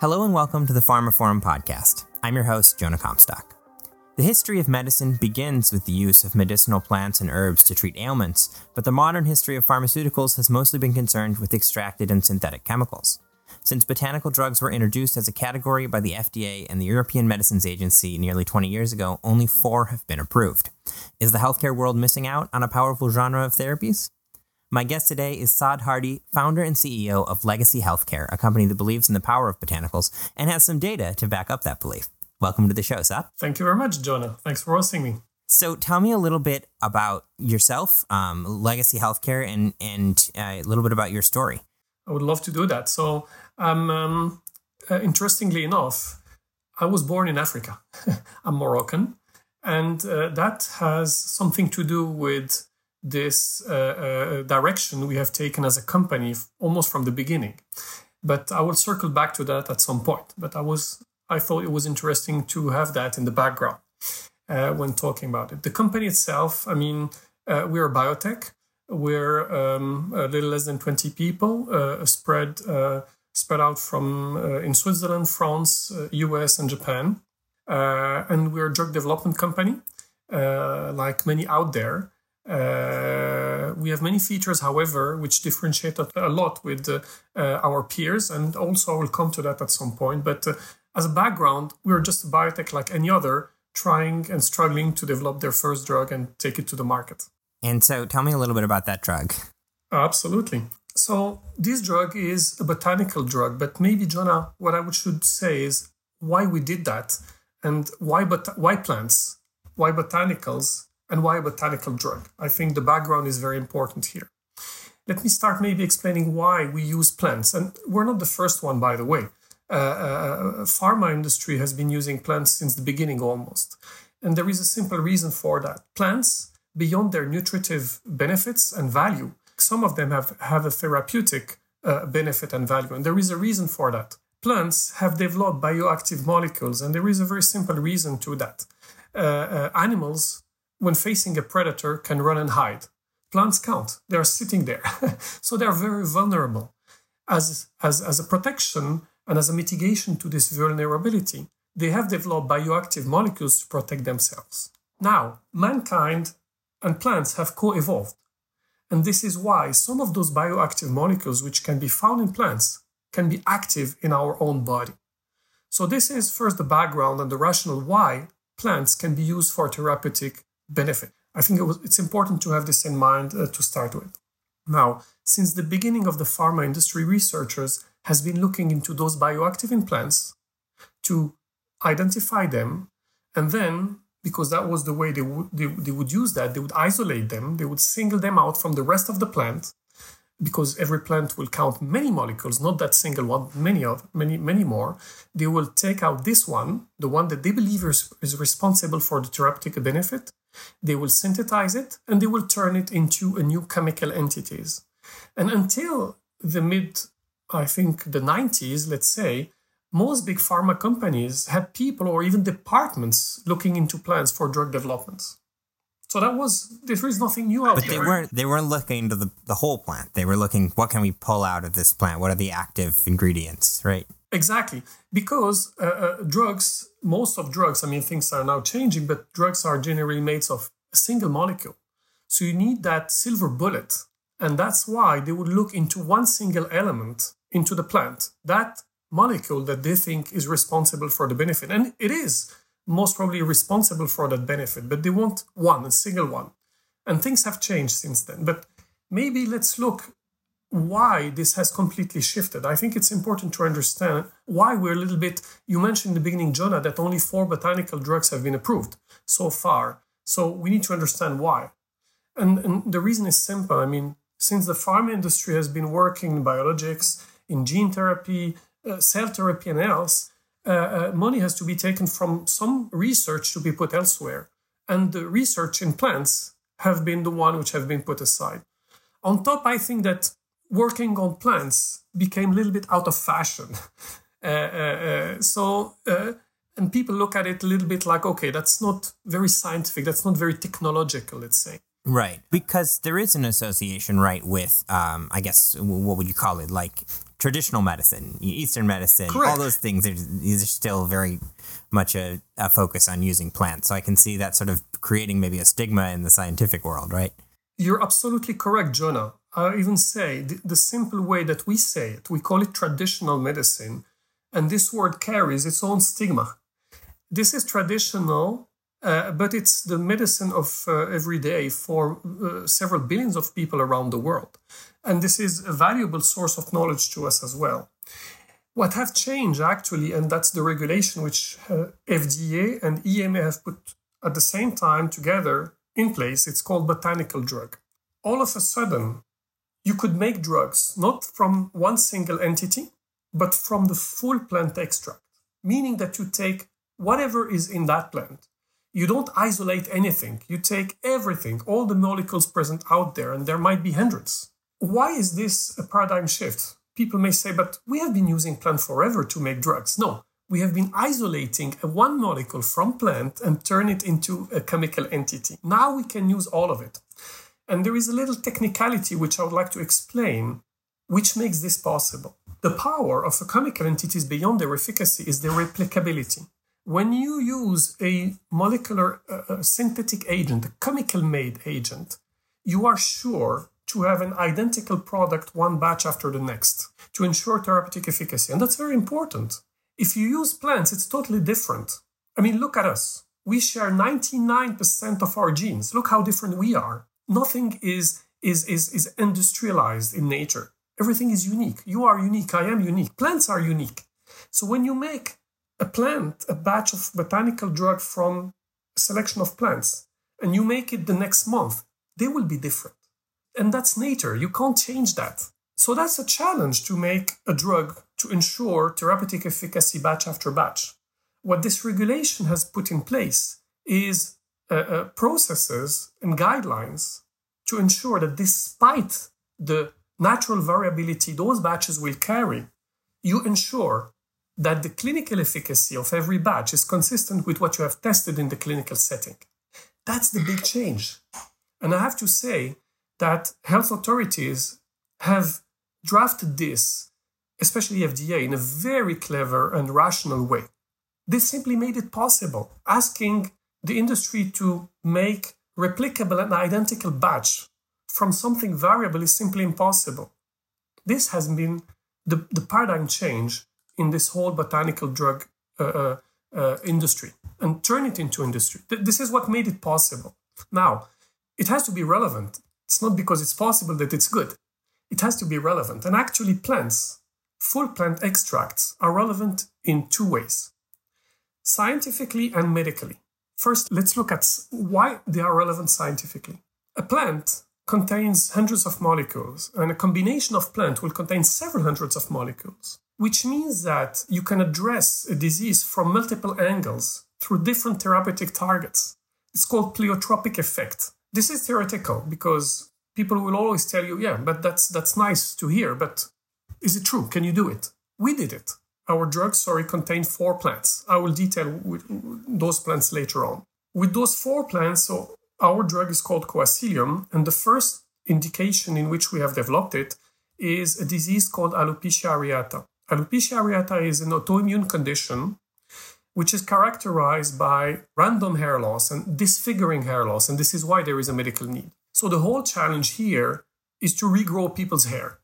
Hello and welcome to the Pharmaforum podcast. I'm your host, Jonah Comstock. The history of medicine begins with the use of medicinal plants and herbs to treat ailments, but the modern history of pharmaceuticals has mostly been concerned with extracted and synthetic chemicals. Since botanical drugs were introduced as a category by the FDA and the European Medicines Agency nearly 20 years ago, only four have been approved. Is the healthcare world missing out on a powerful genre of therapies? My guest today is Saad Harti, founder and CEO of Legacy Healthcare, a company that believes in the power of botanicals and has some data to back up that belief. Welcome to the show, Saad. Thank you very much, Jonah. Thanks for hosting me. So, tell me a little bit about yourself, um, Legacy Healthcare, and and uh, a little bit about your story. I would love to do that. So, um, um, uh, interestingly enough, I was born in Africa. I'm Moroccan, and uh, that has something to do with this uh, uh, direction we have taken as a company almost from the beginning. But I will circle back to that at some point. But I was I thought it was interesting to have that in the background uh, when talking about it. The company itself, I mean, uh, we're a biotech. We're um, a little less than 20 people, uh, spread uh, spread out from in Switzerland, France, US, and Japan. and we're a drug development company, like many out there. Uh, we have many features, however, which differentiate a lot with uh, uh, our peers, and also I will come to that at some point. But uh, as a background, we're just a biotech like any other, trying and struggling to develop their first drug and take it to the market. And so, tell me a little bit about that drug. Absolutely. So, this drug is a botanical drug, but maybe, Jonah, what I should say is why we did that and why, bot- why plants, why botanicals, and why a botanical drug. I think the background is very important here. Let me start maybe explaining why we use plants. And we're not the first one, by the way. Uh, uh, pharma industry has been using plants since the beginning almost. And there is a simple reason for that. Plants, beyond their nutritive benefits and value, some of them have, have a therapeutic uh, benefit and value. And there is a reason for that. Plants have developed bioactive molecules, and there is a very simple reason to that. Uh, uh, animals when facing a predator, can run and hide. Plants can't. They are sitting there. so they are very vulnerable. As, as, as a protection and as a mitigation to this vulnerability, they have developed bioactive molecules to protect themselves. Now, mankind and plants have co evolved. And this is why some of those bioactive molecules, which can be found in plants, can be active in our own body. So, this is first the background and the rationale why plants can be used for therapeutic benefit. I think it was, it's important to have this in mind uh, to start with. Now, since the beginning of the pharma industry, researchers has been looking into those bioactive implants to identify them, and then because that was the way they would they, they would use that, they would isolate them, they would single them out from the rest of the plant, because every plant will count many molecules, not that single one, many of many many more. They will take out this one, the one that they believe is, is responsible for the therapeutic benefit, they will synthesize it and they will turn it into a new chemical entities. And until the mid, I think the 90s, let's say, most big pharma companies had people or even departments looking into plants for drug development. So that was there is nothing new out but there. But they weren't they weren't looking into the, the whole plant. They were looking what can we pull out of this plant? What are the active ingredients, right? Exactly, because uh, uh, drugs, most of drugs, I mean, things are now changing, but drugs are generally made of a single molecule. So you need that silver bullet. And that's why they would look into one single element into the plant, that molecule that they think is responsible for the benefit. And it is most probably responsible for that benefit, but they want one, a single one. And things have changed since then. But maybe let's look why this has completely shifted. I think it's important to understand why we're a little bit. You mentioned in the beginning, Jonah, that only four botanical drugs have been approved so far. So we need to understand why. And, and the reason is simple. I mean, since the pharma industry has been working in biologics, in gene therapy, uh, cell therapy, and else, uh, uh, money has to be taken from some research to be put elsewhere. And the research in plants have been the one which have been put aside. On top, I think that working on plants became a little bit out of fashion. uh, uh, uh so, uh, and people look at it a little bit like, okay, that's not very scientific, that's not very technological, let's say. Right. Because there is an association, right, with, um, I guess, what would you call it? Like traditional medicine, Eastern medicine, Correct. all those things. are- These are still very much a, a focus on using plants. So I can see that sort of creating maybe a stigma in the scientific world, right? You're absolutely correct, Jonah. I even say the, the simple way that we say it, we call it traditional medicine, and this word carries its own stigma. This is traditional, uh, but it's the medicine of uh, every day for uh, several billions of people around the world. And this is a valuable source of knowledge to us as well. What have changed actually, and that's the regulation which uh, FDA and EMA have put at the same time together in place, it's called botanical drug. All of a sudden, you could make drugs not from one single entity, but from the full plant extract, meaning that you take whatever is in that plant. You don't isolate anything. You take everything, all the molecules present out there, and there might be hundreds. Why is this a paradigm shift? People may say, but we have been using plant forever to make drugs. No, we have been isolating a one molecule from plant and turn it into a chemical entity. Now we can use all of it. And there is a little technicality which I would like to explain, which makes this possible. The power of chemical entities beyond their efficacy is their replicability. When you use a molecular uh, uh, synthetic agent, a chemical made agent, you are sure to have an identical product one batch after the next to ensure therapeutic efficacy. And that's very important. If you use plants, it's totally different. I mean, look at us. We share 99% of our genes. Look how different we are. Nothing is, is, is, is industrialized in nature. Everything is unique. You are unique. I am unique. Plants are unique. So when you make a plant, a batch of botanical drug from a selection of plants, and you make it the next month, they will be different. And that's nature. You can't change that. So that's a challenge to make a drug to ensure therapeutic efficacy batch after batch. What this regulation has put in place is uh, uh, processes and guidelines to ensure that despite the natural variability those batches will carry, you ensure that the clinical efficacy of every batch is consistent with what you have tested in the clinical setting. That's the big change. And I have to say that health authorities have drafted this, especially FDA, in a very clever and rational way. This simply made it possible, asking the industry to make replicable and identical batch from something variable is simply impossible. This has been the, the paradigm change in this whole botanical drug uh, uh, uh, industry and turn it into industry. Th- this is what made it possible. Now, it has to be relevant. It's not because it's possible that it's good. It has to be relevant. And actually, plants, full plant extracts, are relevant in two ways scientifically and medically. First, let's look at why they are relevant scientifically. A plant contains hundreds of molecules, and a combination of plant will contain several hundreds of molecules, which means that you can address a disease from multiple angles through different therapeutic targets. It's called pleiotropic effect. This is theoretical because people will always tell you, yeah, but that's that's nice to hear, but is it true? Can you do it? We did it. Our drug, sorry, contained four plants. I will detail those plants later on. With those four plants, so our drug is called Coacillium, and the first indication in which we have developed it is a disease called alopecia areata. Alopecia areata is an autoimmune condition which is characterized by random hair loss and disfiguring hair loss, and this is why there is a medical need. So the whole challenge here is to regrow people's hair,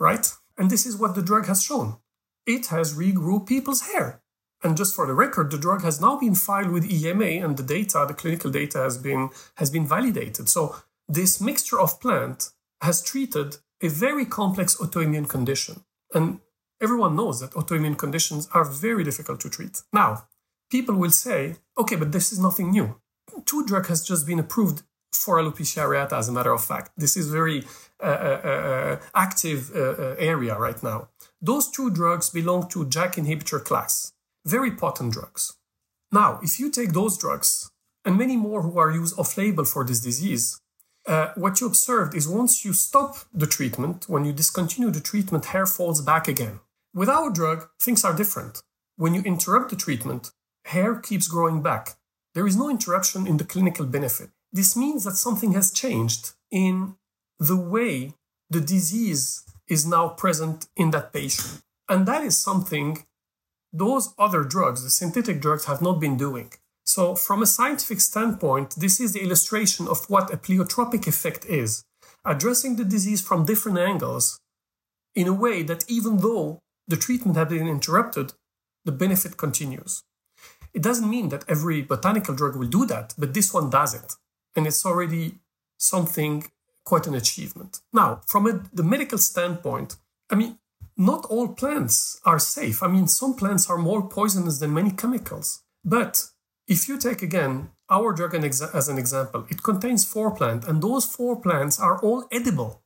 right? And this is what the drug has shown. It has regrew people's hair. And just for the record, the drug has now been filed with EMA and the data, the clinical data has been has been validated. So this mixture of plant has treated a very complex autoimmune condition. And everyone knows that autoimmune conditions are very difficult to treat. Now, people will say, okay, but this is nothing new. Two drug has just been approved for alopecia areata, as a matter of fact. This is very uh, uh, uh, active area right now. Those two drugs belong to JAK inhibitor class, very potent drugs. Now, if you take those drugs and many more who are used off label for this disease, uh, what you observed is once you stop the treatment, when you discontinue the treatment, hair falls back again. With our drug, things are different. When you interrupt the treatment, hair keeps growing back. There is no interruption in the clinical benefit. This means that something has changed in the way the disease is now present in that patient. And that is something those other drugs, the synthetic drugs, have not been doing. So, from a scientific standpoint, this is the illustration of what a pleiotropic effect is addressing the disease from different angles in a way that even though the treatment has been interrupted, the benefit continues. It doesn't mean that every botanical drug will do that, but this one does it. And it's already something quite an achievement. Now, from a, the medical standpoint, I mean, not all plants are safe. I mean, some plants are more poisonous than many chemicals. But if you take again our drug as an example, it contains four plants, and those four plants are all edible.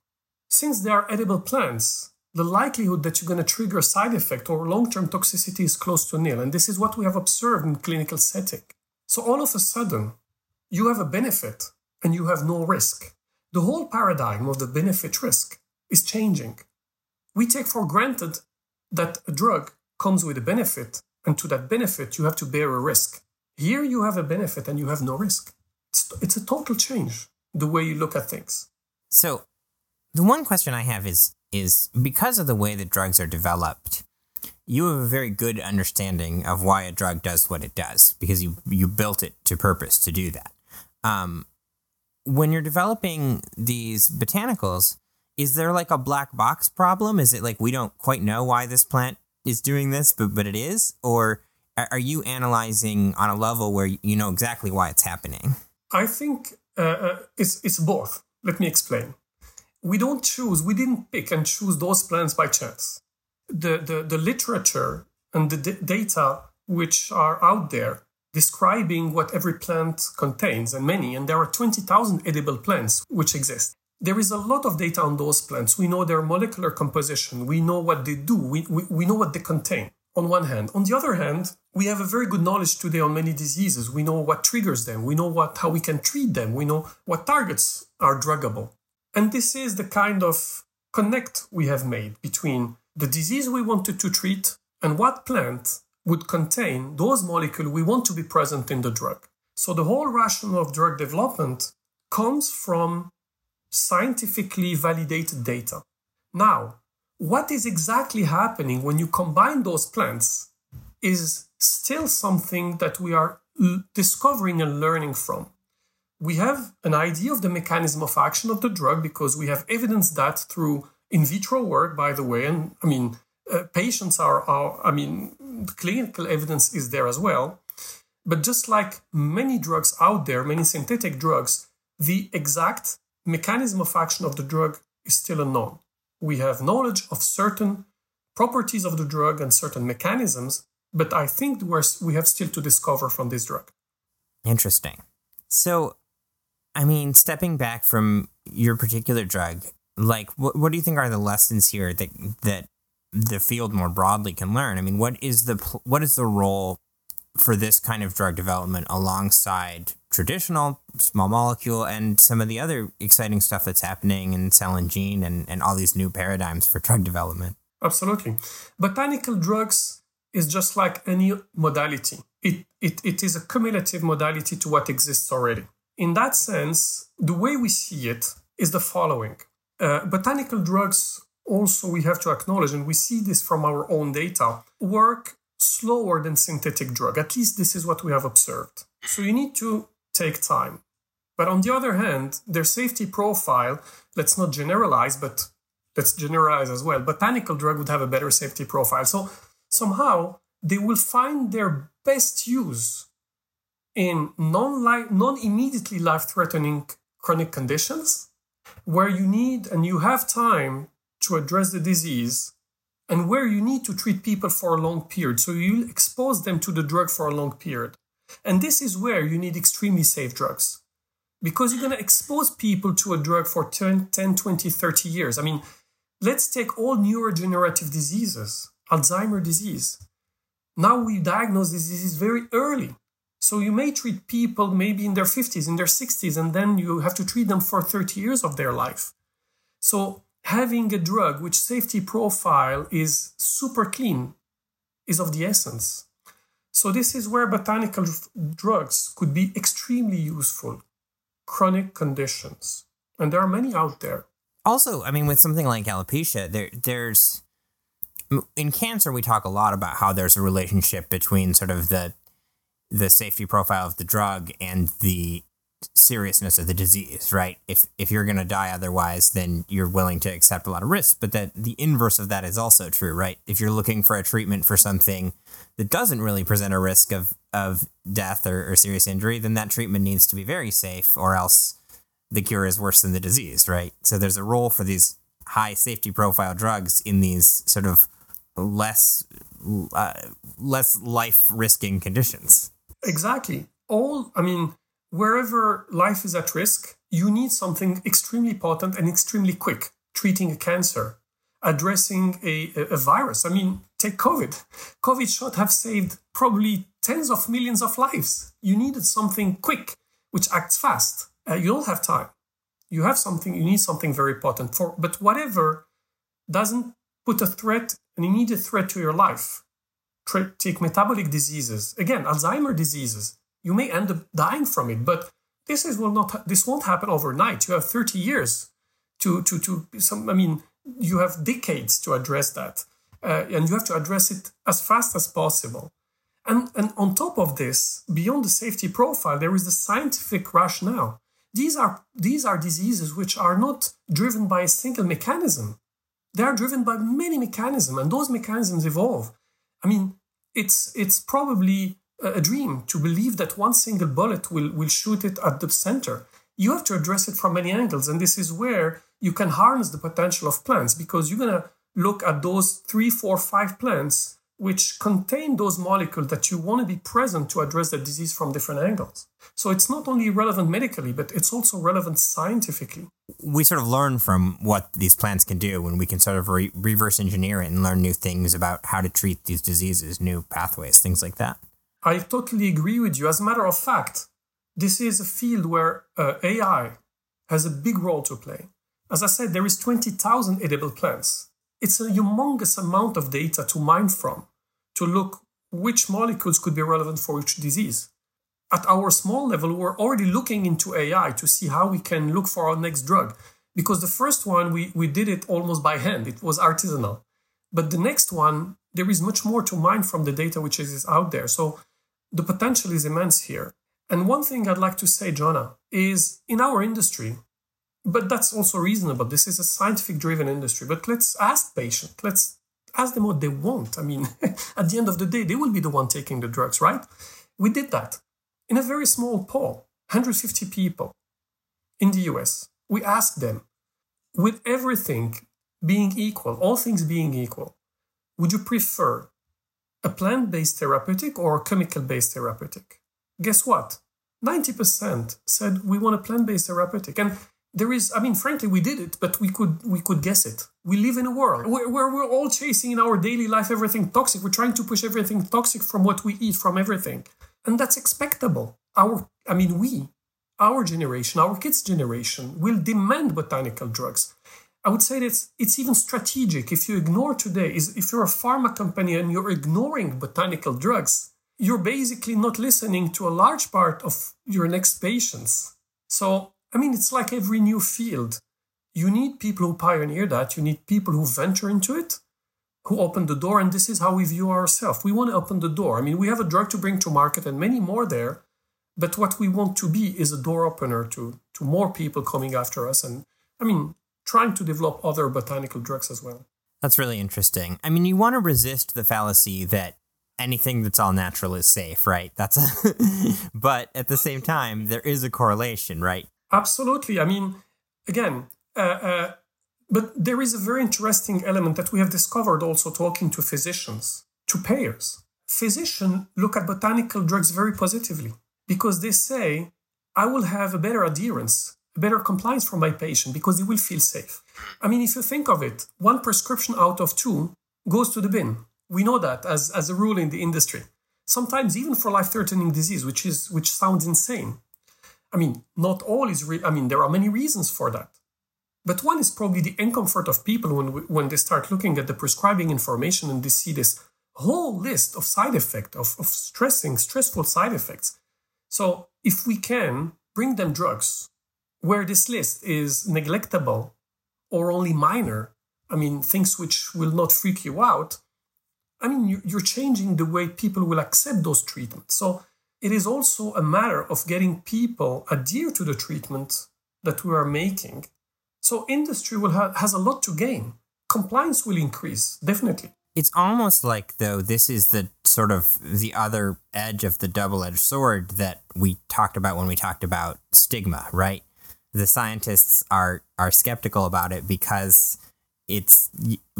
Since they are edible plants, the likelihood that you're going to trigger a side effect or long term toxicity is close to nil. And this is what we have observed in clinical setting. So all of a sudden, you have a benefit and you have no risk. The whole paradigm of the benefit risk is changing. We take for granted that a drug comes with a benefit, and to that benefit, you have to bear a risk. Here, you have a benefit and you have no risk. It's, it's a total change the way you look at things. So, the one question I have is is because of the way that drugs are developed, you have a very good understanding of why a drug does what it does because you you built it to purpose to do that. Um, when you're developing these botanicals, is there like a black box problem? Is it like we don't quite know why this plant is doing this, but but it is, or are you analyzing on a level where you know exactly why it's happening? I think uh, uh, it's it's both. Let me explain. We don't choose. We didn't pick and choose those plants by chance. The the, the literature and the d- data which are out there describing what every plant contains, and many, and there are 20,000 edible plants which exist. There is a lot of data on those plants. We know their molecular composition, we know what they do, we, we, we know what they contain, on one hand. On the other hand, we have a very good knowledge today on many diseases. We know what triggers them, we know what, how we can treat them, we know what targets are druggable. And this is the kind of connect we have made between the disease we wanted to treat and what plant would contain those molecules we want to be present in the drug. So the whole rationale of drug development comes from scientifically validated data. Now, what is exactly happening when you combine those plants is still something that we are discovering and learning from. We have an idea of the mechanism of action of the drug because we have evidence that through in vitro work, by the way, and I mean, uh, patients are, are, I mean, clinical evidence is there as well. But just like many drugs out there, many synthetic drugs, the exact mechanism of action of the drug is still unknown. We have knowledge of certain properties of the drug and certain mechanisms, but I think we have still to discover from this drug. Interesting. So, I mean, stepping back from your particular drug, like, what, what do you think are the lessons here that that the field more broadly can learn. I mean, what is the what is the role for this kind of drug development alongside traditional small molecule and some of the other exciting stuff that's happening in cell and gene and, and all these new paradigms for drug development? Absolutely. Botanical drugs is just like any modality. It, it, it is a cumulative modality to what exists already. In that sense, the way we see it is the following. Uh, botanical drugs also we have to acknowledge, and we see this from our own data, work slower than synthetic drug. At least this is what we have observed. So you need to take time. But on the other hand, their safety profile, let's not generalize, but let's generalize as well. Botanical drug would have a better safety profile. So somehow they will find their best use in non immediately life threatening chronic conditions where you need and you have time to address the disease and where you need to treat people for a long period. So you expose them to the drug for a long period. And this is where you need extremely safe drugs because you're going to expose people to a drug for 10, 10, 20, 30 years. I mean, let's take all neurodegenerative diseases, Alzheimer disease. Now we diagnose this disease very early. So you may treat people maybe in their 50s, in their 60s, and then you have to treat them for 30 years of their life. So having a drug which safety profile is super clean is of the essence. So this is where botanical drugs could be extremely useful. Chronic conditions. And there are many out there. Also, I mean, with something like alopecia, there there's in cancer we talk a lot about how there's a relationship between sort of the the safety profile of the drug and the seriousness of the disease, right? If if you're going to die otherwise, then you're willing to accept a lot of risks. But that the inverse of that is also true, right? If you're looking for a treatment for something that doesn't really present a risk of of death or, or serious injury, then that treatment needs to be very safe, or else the cure is worse than the disease, right? So there's a role for these high safety profile drugs in these sort of less uh, less life risking conditions. Exactly. All I mean wherever life is at risk, you need something extremely potent and extremely quick. Treating a cancer, addressing a, a, virus. I mean, take COVID. COVID should have saved probably tens of millions of lives. You needed something quick, which acts fast. Uh, you don't have time. You have something, you need something very potent for, but whatever doesn't put a threat, an immediate threat to your life. Take metabolic diseases, again, Alzheimer diseases you may end up dying from it, but this is will not this won't happen overnight. You have 30 years to to to some. I mean, you have decades to address that, uh, and you have to address it as fast as possible. And and on top of this, beyond the safety profile, there is the scientific rationale. These are these are diseases which are not driven by a single mechanism. They are driven by many mechanisms, and those mechanisms evolve. I mean, it's it's probably a dream to believe that one single bullet will, will shoot it at the center. You have to address it from many angles. And this is where you can harness the potential of plants because you're going to look at those three, four, five plants which contain those molecules that you want to be present to address the disease from different angles. So it's not only relevant medically, but it's also relevant scientifically. We sort of learn from what these plants can do when we can sort of re- reverse engineer it and learn new things about how to treat these diseases, new pathways, things like that. I totally agree with you. As a matter of fact, this is a field where uh, AI has a big role to play. As I said, there is 20,000 edible plants. It's a humongous amount of data to mine from to look which molecules could be relevant for which disease. At our small level, we're already looking into AI to see how we can look for our next drug. Because the first one, we, we did it almost by hand, it was artisanal. But the next one, there is much more to mine from the data which is out there. So the potential is immense here. And one thing I'd like to say, Jonah, is in our industry, but that's also reasonable. This is a scientific driven industry. But let's ask patients, let's ask them what they want. I mean, at the end of the day, they will be the one taking the drugs, right? We did that in a very small poll 150 people in the US. We asked them, with everything being equal, all things being equal, would you prefer a plant based therapeutic or chemical based therapeutic. Guess what? 90% said we want a plant based therapeutic. And there is, I mean, frankly, we did it, but we could we could guess it. We live in a world where, where we're all chasing in our daily life everything toxic. We're trying to push everything toxic from what we eat, from everything. And that's expectable. Our, I mean, we, our generation, our kids' generation, will demand botanical drugs. I would say that it's, it's even strategic. If you ignore today, is if you're a pharma company and you're ignoring botanical drugs, you're basically not listening to a large part of your next patients. So, I mean, it's like every new field. You need people who pioneer that. You need people who venture into it, who open the door. And this is how we view ourselves. We want to open the door. I mean, we have a drug to bring to market and many more there. But what we want to be is a door opener to, to more people coming after us. And I mean, trying to develop other botanical drugs as well. That's really interesting. I mean, you want to resist the fallacy that anything that's all natural is safe, right? That's a but at the same time, there is a correlation, right? Absolutely. I mean, again, uh, uh, but there is a very interesting element that we have discovered also talking to physicians, to payers. Physicians look at botanical drugs very positively because they say, I will have a better adherence better compliance for my patient because he will feel safe. I mean, if you think of it, one prescription out of two goes to the bin. We know that as, as a rule in the industry. Sometimes even for life-threatening disease, which is which sounds insane. I mean, not all is. Re- I mean, there are many reasons for that. But one is probably the discomfort of people when when they start looking at the prescribing information and they see this whole list of side effects of, of stressing, stressful side effects. So if we can bring them drugs where this list is neglectable or only minor, I mean, things which will not freak you out, I mean, you're changing the way people will accept those treatments. So it is also a matter of getting people adhere to the treatment that we are making. So industry will ha- has a lot to gain. Compliance will increase, definitely. It's almost like though this is the sort of the other edge of the double-edged sword that we talked about when we talked about stigma, right? The scientists are are skeptical about it because it's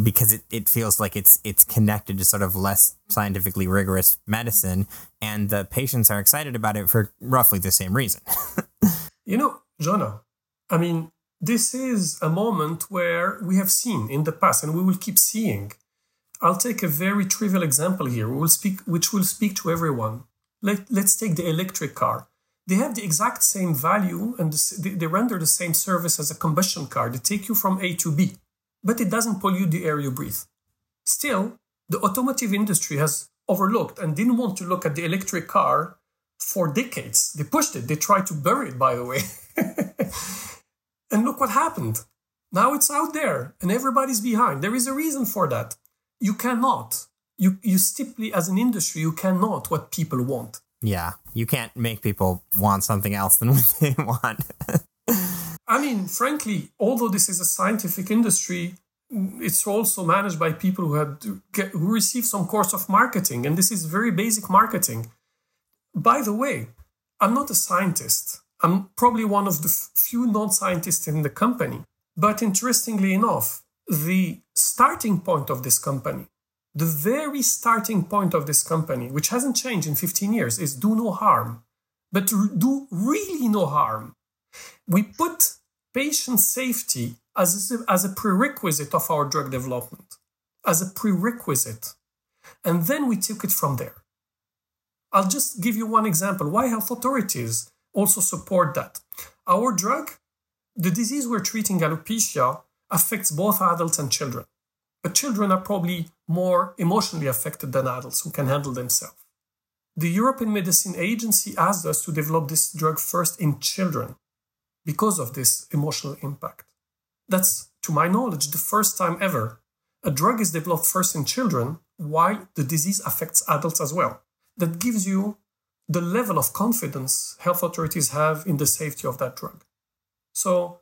because it, it feels like it's it's connected to sort of less scientifically rigorous medicine and the patients are excited about it for roughly the same reason. You know jonah i mean this is a moment where we have seen in the past and we will keep seeing. I'll take a very trivial example here we will speak which will speak to everyone. Let, let's take the electric car they have the exact same value and they render the same service as a combustion car they take you from a to b but it doesn't pollute the air you breathe. Still, the automotive industry has overlooked and didn't want to look at the electric car for decades. They pushed it, they tried to bury it, by the way. and look what happened. Now it's out there and everybody's behind. There is a reason for that. You cannot, you, you simply, as an industry, you cannot what people want. Yeah, you can't make people want something else than what they want. I mean, frankly, although this is a scientific industry, it's also managed by people who had get, who receive some course of marketing, and this is very basic marketing. By the way, I'm not a scientist. I'm probably one of the few non-scientists in the company. But interestingly enough, the starting point of this company, the very starting point of this company, which hasn't changed in 15 years, is do no harm, but do really no harm. We put patient safety as a, as a prerequisite of our drug development, as a prerequisite. And then we took it from there. I'll just give you one example why health authorities also support that. Our drug, the disease we're treating, alopecia, affects both adults and children. But children are probably more emotionally affected than adults who can handle themselves. The European Medicine Agency asked us to develop this drug first in children because of this emotional impact. That's, to my knowledge, the first time ever a drug is developed first in children while the disease affects adults as well. That gives you the level of confidence health authorities have in the safety of that drug. So,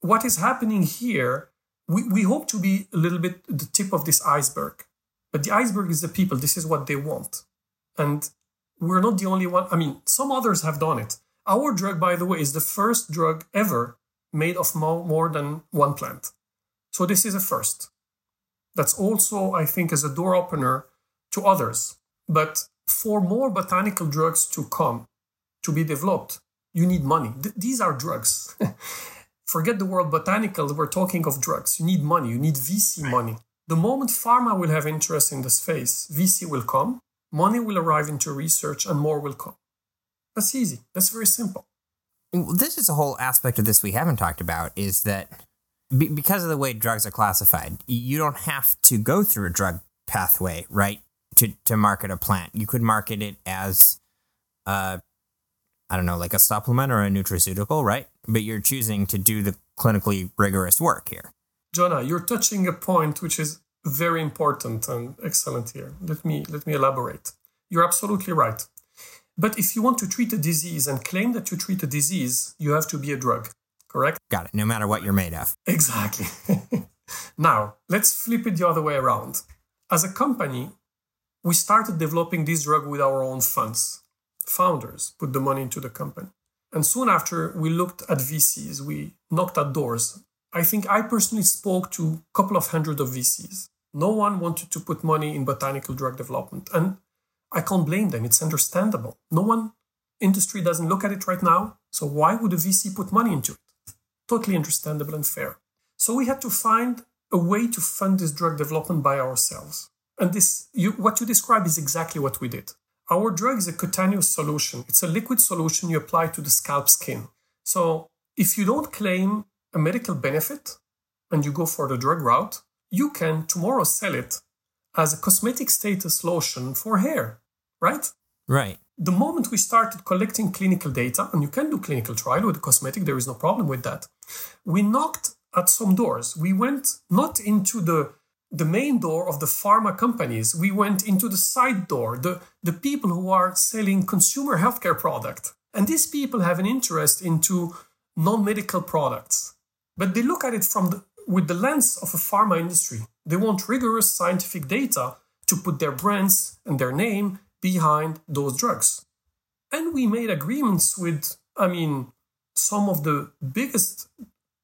what is happening here, we, we hope to be a little bit the tip of this iceberg. But the iceberg is the people, this is what they want. And we're not the only one. I mean, some others have done it. Our drug, by the way, is the first drug ever made of more than one plant. So this is a first. That's also, I think, as a door opener to others. But for more botanical drugs to come, to be developed, you need money. Th- these are drugs. Forget the word botanical, we're talking of drugs. You need money, you need VC money. The moment pharma will have interest in the space, VC will come, money will arrive into research, and more will come. That's easy. That's very simple. This is a whole aspect of this we haven't talked about is that be- because of the way drugs are classified, you don't have to go through a drug pathway, right? To, to market a plant. You could market it as, uh, I don't know, like a supplement or a nutraceutical, right? But you're choosing to do the clinically rigorous work here. Jonah, you're touching a point which is very important and excellent here. Let me let me elaborate. You're absolutely right. But if you want to treat a disease and claim that you treat a disease, you have to be a drug, correct? Got it, no matter what you're made of. Exactly. now, let's flip it the other way around. As a company, we started developing this drug with our own funds. Founders put the money into the company. And soon after, we looked at VCs, we knocked at doors. I think I personally spoke to a couple of hundred of VCs. No one wanted to put money in botanical drug development. And I can't blame them. It's understandable. No one industry doesn't look at it right now. So why would a VC put money into it? Totally understandable and fair. So we had to find a way to fund this drug development by ourselves. And this, you, what you describe is exactly what we did. Our drug is a cutaneous solution. It's a liquid solution you apply to the scalp skin. So if you don't claim a medical benefit and you go for the drug route, you can tomorrow sell it as a cosmetic status lotion for hair, right? Right. The moment we started collecting clinical data, and you can do clinical trial with a cosmetic, there is no problem with that. We knocked at some doors. We went not into the the main door of the pharma companies. We went into the side door, the, the people who are selling consumer healthcare product. And these people have an interest into non-medical products. But they look at it from the, with the lens of a pharma industry. They want rigorous scientific data to put their brands and their name behind those drugs. And we made agreements with, I mean, some of the biggest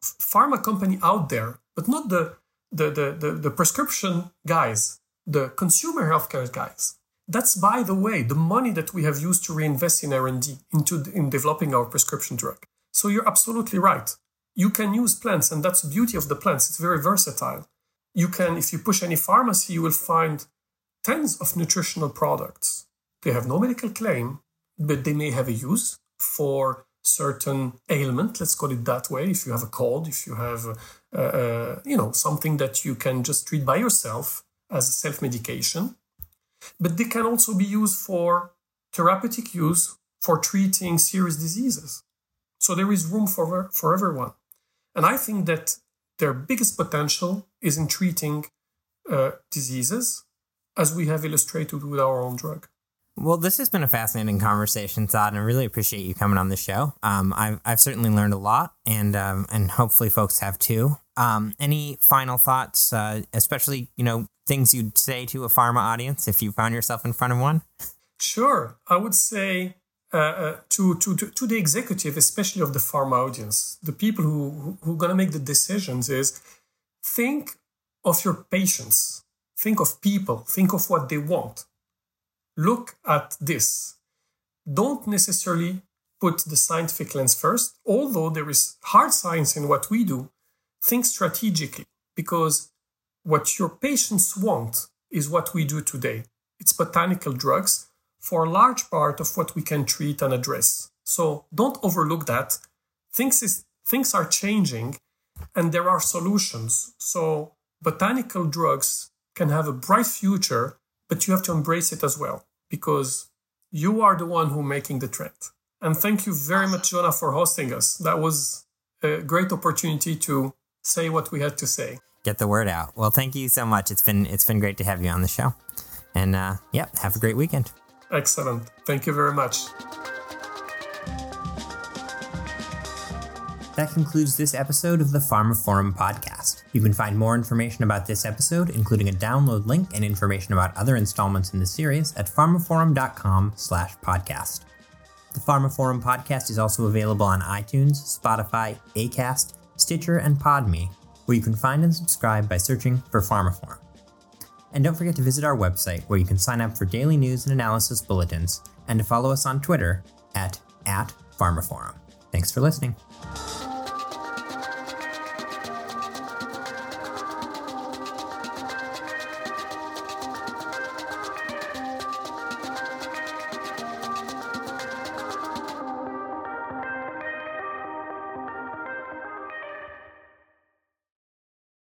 pharma company out there, but not the, the, the, the, the prescription guys, the consumer healthcare guys. That's, by the way, the money that we have used to reinvest in R&D into in developing our prescription drug. So you're absolutely right. You can use plants, and that's the beauty of the plants. It's very versatile. You can, if you push any pharmacy, you will find tens of nutritional products. They have no medical claim, but they may have a use for certain ailment let's call it that way. If you have a cold if you have uh, uh, you know something that you can just treat by yourself as a self-medication. But they can also be used for therapeutic use for treating serious diseases. So there is room for for everyone. And i think that their biggest potential is in treating uh, diseases as we have illustrated with our own drug well, this has been a fascinating conversation, Saad, and I really appreciate you coming on the show. Um, I've, I've certainly learned a lot, and um, and hopefully folks have too. Um, any final thoughts, uh, especially you know things you'd say to a pharma audience if you found yourself in front of one? Sure, I would say uh, uh, to, to to to the executive, especially of the pharma audience, the people who who are gonna make the decisions, is think of your patients, think of people, think of what they want look at this. Don't necessarily put the scientific lens first, although there is hard science in what we do. Think strategically because what your patients want is what we do today. It's botanical drugs for a large part of what we can treat and address. So don't overlook that. Things, is, things are changing and there are solutions. So botanical drugs can have a bright future but you have to embrace it as well because you are the one who making the trend. And thank you very much, Jonah, for hosting us. That was a great opportunity to say what we had to say. Get the word out. Well, thank you so much. It's been it's been great to have you on the show. And uh, yeah, have a great weekend. Excellent. Thank you very much. That concludes this episode of the Pharma Forum podcast. You can find more information about this episode, including a download link and information about other installments in the series at pharmaforum.com slash podcast. The Pharma Forum podcast is also available on iTunes, Spotify, Acast, Stitcher, and Podme, where you can find and subscribe by searching for Pharma Forum. And don't forget to visit our website where you can sign up for daily news and analysis bulletins and to follow us on Twitter at, at PharmaForum. Thanks for listening.